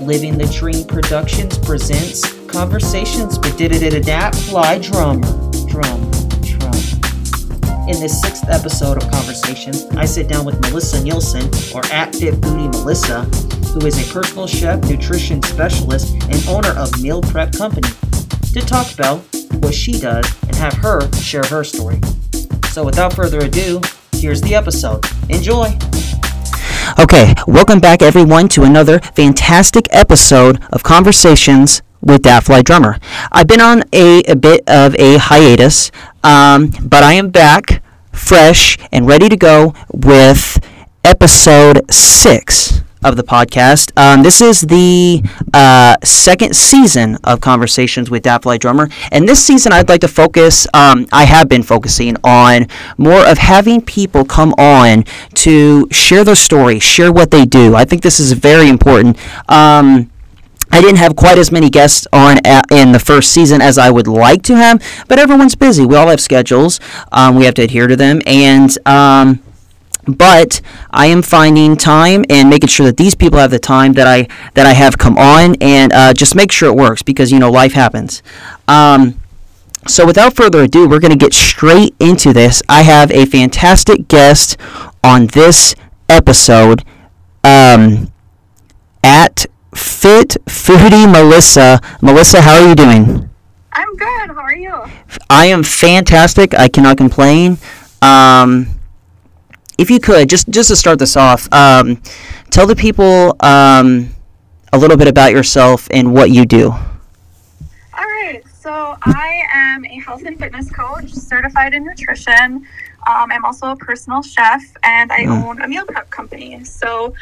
Living the Dream Productions presents Conversations with Did Fly Drummer. Drum, drum. In this sixth episode of Conversations, I sit down with Melissa Nielsen, or Fit Foodie Melissa, who is a personal chef, nutrition specialist, and owner of Meal Prep Company, to talk about what she does and have her share her story. So without further ado, here's the episode. Enjoy! Okay, welcome back everyone to another fantastic episode of Conversations with Fly Drummer. I've been on a, a bit of a hiatus, um, but I am back, fresh, and ready to go with episode six of the podcast. Um, this is the uh, second season of Conversations with Fly Drummer, and this season I'd like to focus. Um, I have been focusing on more of having people come on to share their story, share what they do. I think this is very important. Um, I didn't have quite as many guests on in the first season as I would like to have, but everyone's busy. We all have schedules. Um, we have to adhere to them, and um, but I am finding time and making sure that these people have the time that I that I have come on and uh, just make sure it works because you know life happens. Um, so without further ado, we're going to get straight into this. I have a fantastic guest on this episode um, at Fit Foodie Melissa. Melissa, how are you doing? I'm good. How are you? I am fantastic. I cannot complain. Um, if you could just just to start this off, um, tell the people um, a little bit about yourself and what you do. All right, so I am a health and fitness coach, certified in nutrition. Um, I'm also a personal chef, and I mm. own a meal prep company. So.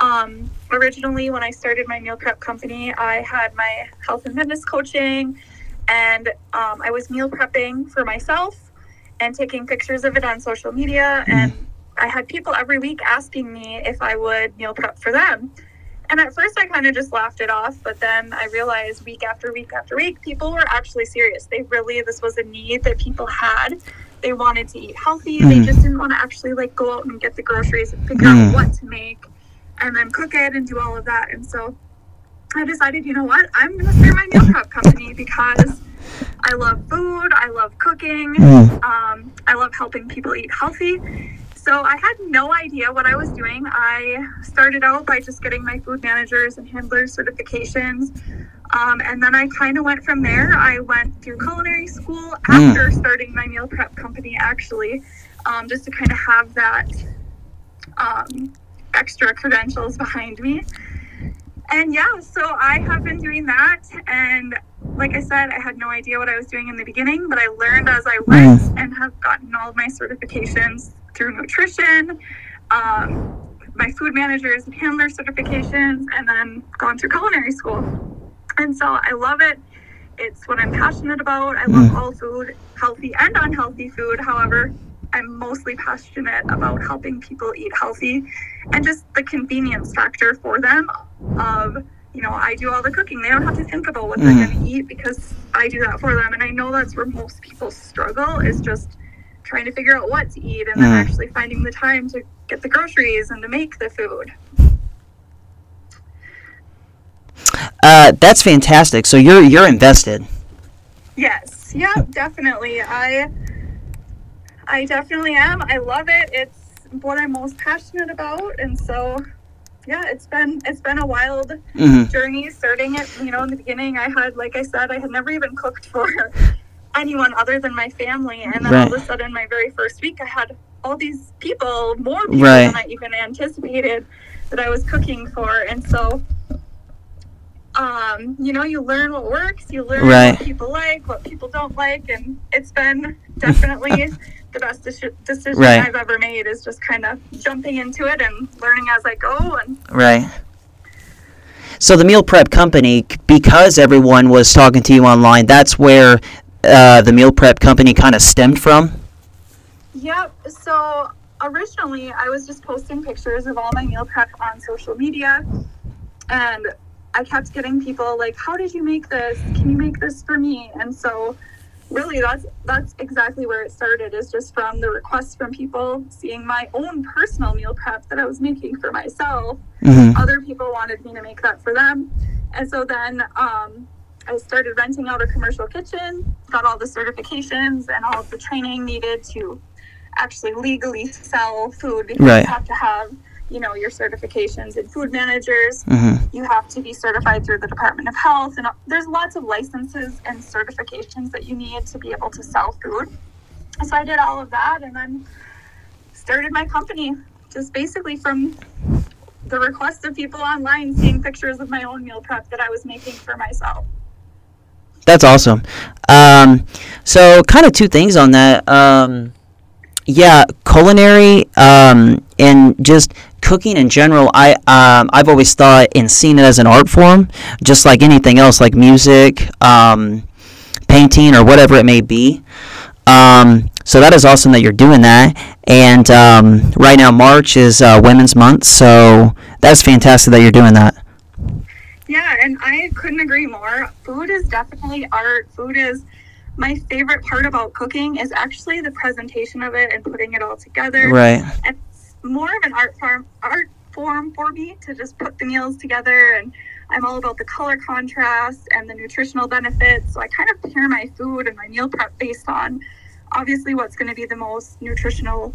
Um, originally, when I started my meal prep company, I had my health and fitness coaching, and um, I was meal prepping for myself and taking pictures of it on social media and I had people every week asking me if I would meal prep for them. And at first, I kind of just laughed it off, but then I realized week after week after week, people were actually serious. They really, this was a need that people had. They wanted to eat healthy. Mm. They just didn't want to actually like go out and get the groceries and figure mm. out what to make and then cook it and do all of that. And so I decided, you know what, I'm going to start my meal prep company because I love food, I love cooking, mm. um, I love helping people eat healthy. So I had no idea what I was doing. I started out by just getting my food managers and handlers certifications. Um, and then I kind of went from there. I went through culinary school hmm. after mm. starting my meal prep company, actually, um, just to kind of have that um, extra credentials behind me. And yeah, so I have been doing that. And like I said, I had no idea what I was doing in the beginning, but I learned as I went mm. and have gotten all of my certifications through nutrition, um, my food managers and handler certifications, and then gone through culinary school. And so I love it. It's what I'm passionate about. I love mm. all food, healthy and unhealthy food. However, I'm mostly passionate about helping people eat healthy and just the convenience factor for them of you know, I do all the cooking. They don't have to think about what mm. they're going to eat because I do that for them. And I know that's where most people struggle is just trying to figure out what to eat and then mm. actually finding the time to get the groceries and to make the food. Uh, that's fantastic. So you're you're invested. Yes. Yeah. definitely. I I definitely am. I love it. It's what I'm most passionate about, and so yeah, it's been it's been a wild mm-hmm. journey starting it. You know, in the beginning, I had like I said, I had never even cooked for anyone other than my family. And then right. all of a sudden, my very first week, I had all these people, more people right. than I even anticipated that I was cooking for. And so, um, you know, you learn what works, you learn right. what people like, what people don't like. And it's been definitely the best de- decision right. I've ever made is just kind of jumping into it and learning as I go. And right. So the meal prep company, because everyone was talking to you online, that's where uh, the meal prep company kind of stemmed from? Yep. So originally, I was just posting pictures of all my meal prep on social media, and I kept getting people like, "How did you make this? Can you make this for me?" And so really that's that's exactly where it started is just from the requests from people seeing my own personal meal prep that i was making for myself mm-hmm. other people wanted me to make that for them and so then um, i started renting out a commercial kitchen got all the certifications and all of the training needed to actually legally sell food because right. you have to have you know your certifications in food managers. Mm-hmm. you have to be certified through the department of health and there's lots of licenses and certifications that you need to be able to sell food. So i did all of that and then started my company just basically from the request of people online seeing pictures of my own meal prep that i was making for myself. That's awesome. Um, so kind of two things on that. Um, yeah, culinary um, and just cooking in general, I um, I've always thought and seen it as an art form, just like anything else, like music, um, painting, or whatever it may be. Um, so that is awesome that you're doing that. And um, right now, March is uh, Women's Month, so that's fantastic that you're doing that. Yeah, and I couldn't agree more. Food is definitely art. Food is my favorite part about cooking is actually the presentation of it and putting it all together. Right. It's more of an art form art form for me to just put the meals together and I'm all about the color contrast and the nutritional benefits. So I kind of pair my food and my meal prep based on obviously what's going to be the most nutritional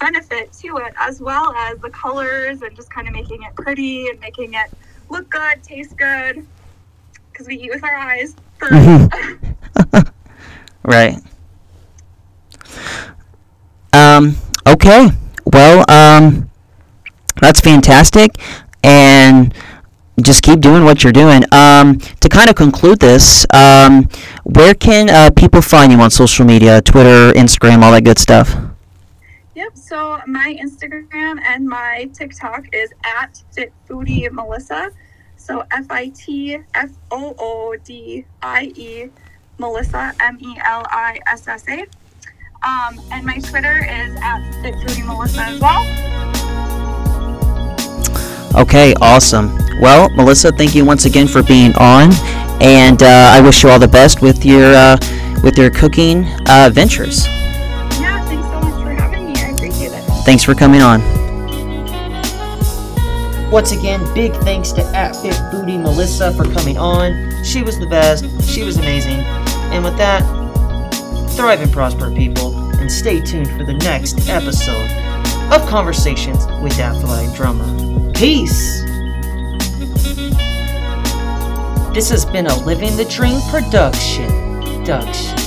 benefit to it, as well as the colors and just kind of making it pretty and making it look good, taste good, because we eat with our eyes first. Right. Um, okay. Well, um, that's fantastic. And just keep doing what you're doing. Um, to kind of conclude this, um, where can uh, people find you on social media? Twitter, Instagram, all that good stuff. Yep. So my Instagram and my TikTok is at Fit Foodie Melissa. So F I T F O O D I E Melissa, M E L I S S A. Um, and my Twitter is at Melissa as well. Okay, awesome. Well, Melissa, thank you once again for being on, and uh, I wish you all the best with your uh, with your cooking uh, ventures. Yeah, thanks so much for having me. I appreciate it. Thanks for coming on. Once again, big thanks to at Fit Foodie Melissa for coming on. She was the best. She was amazing. And with that, thrive and prosper, people, and stay tuned for the next episode of Conversations with Fly Drummer. Peace! This has been a Living the Dream production. Ducks.